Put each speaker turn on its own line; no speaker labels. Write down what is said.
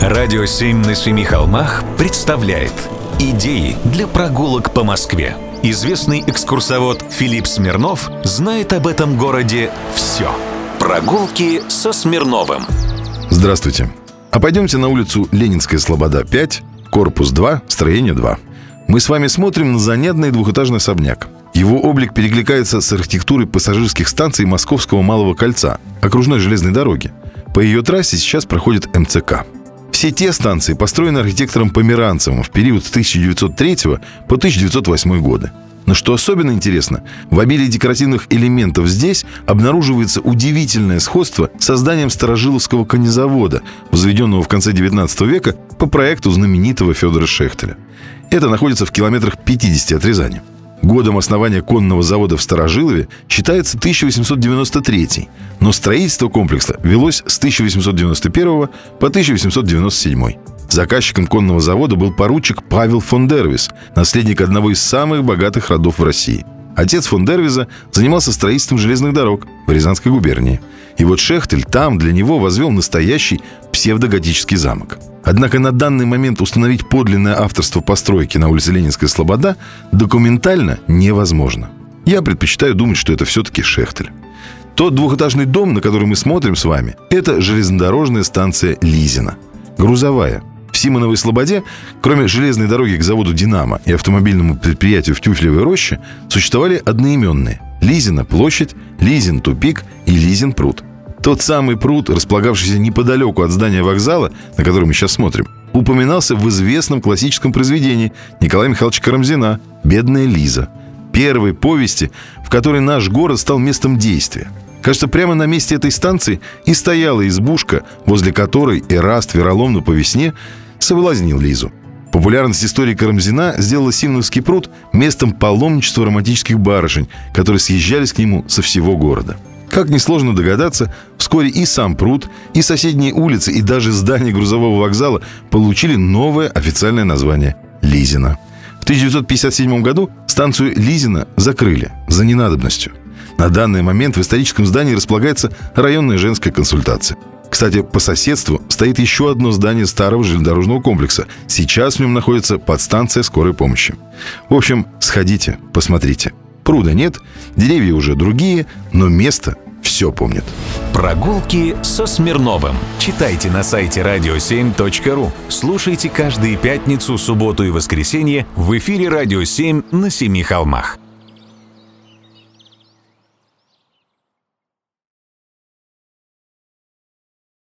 Радио «Семь на семи холмах» представляет Идеи для прогулок по Москве. Известный экскурсовод Филипп Смирнов знает об этом городе все. Прогулки со Смирновым.
Здравствуйте. А пойдемте на улицу Ленинская Слобода 5, корпус 2, строение 2. Мы с вами смотрим на занятный двухэтажный особняк. Его облик перекликается с архитектурой пассажирских станций Московского Малого Кольца, окружной железной дороги. По ее трассе сейчас проходит МЦК. Все те станции построены архитектором Померанцевым в период с 1903 по 1908 годы. Но что особенно интересно, в обилии декоративных элементов здесь обнаруживается удивительное сходство с созданием Старожиловского конезавода, возведенного в конце 19 века по проекту знаменитого Федора Шехтеля. Это находится в километрах 50 от Рязани. Годом основания конного завода в Старожилове считается 1893, но строительство комплекса велось с 1891 по 1897. Заказчиком конного завода был поручик Павел фон Дервис, наследник одного из самых богатых родов в России. Отец фон Дервиза занимался строительством железных дорог в Рязанской губернии. И вот Шехтель там для него возвел настоящий псевдоготический замок – Однако на данный момент установить подлинное авторство постройки на улице Ленинская Слобода документально невозможно. Я предпочитаю думать, что это все-таки Шехтель. Тот двухэтажный дом, на который мы смотрим с вами, это железнодорожная станция Лизина. Грузовая. В Симоновой Слободе, кроме железной дороги к заводу «Динамо» и автомобильному предприятию в Тюфлевой роще, существовали одноименные – Лизина площадь, Лизин тупик и Лизин пруд – тот самый пруд, располагавшийся неподалеку от здания вокзала, на который мы сейчас смотрим, упоминался в известном классическом произведении Николая Михайловича Карамзина «Бедная Лиза», первой повести, в которой наш город стал местом действия. Кажется, прямо на месте этой станции и стояла избушка, возле которой Эраст вероломно по весне соблазнил Лизу. Популярность истории Карамзина сделала Симоновский пруд местом паломничества романтических барышень, которые съезжались к нему со всего города – как несложно догадаться, вскоре и сам пруд, и соседние улицы, и даже здание грузового вокзала получили новое официальное название – Лизина. В 1957 году станцию Лизина закрыли за ненадобностью. На данный момент в историческом здании располагается районная женская консультация. Кстати, по соседству стоит еще одно здание старого железнодорожного комплекса. Сейчас в нем находится подстанция скорой помощи. В общем, сходите, посмотрите. Пруда нет, деревья уже другие, но место все помнит.
Прогулки со Смирновым. Читайте на сайте radio7.ru. Слушайте каждые пятницу, субботу и воскресенье в эфире «Радио 7» на Семи холмах.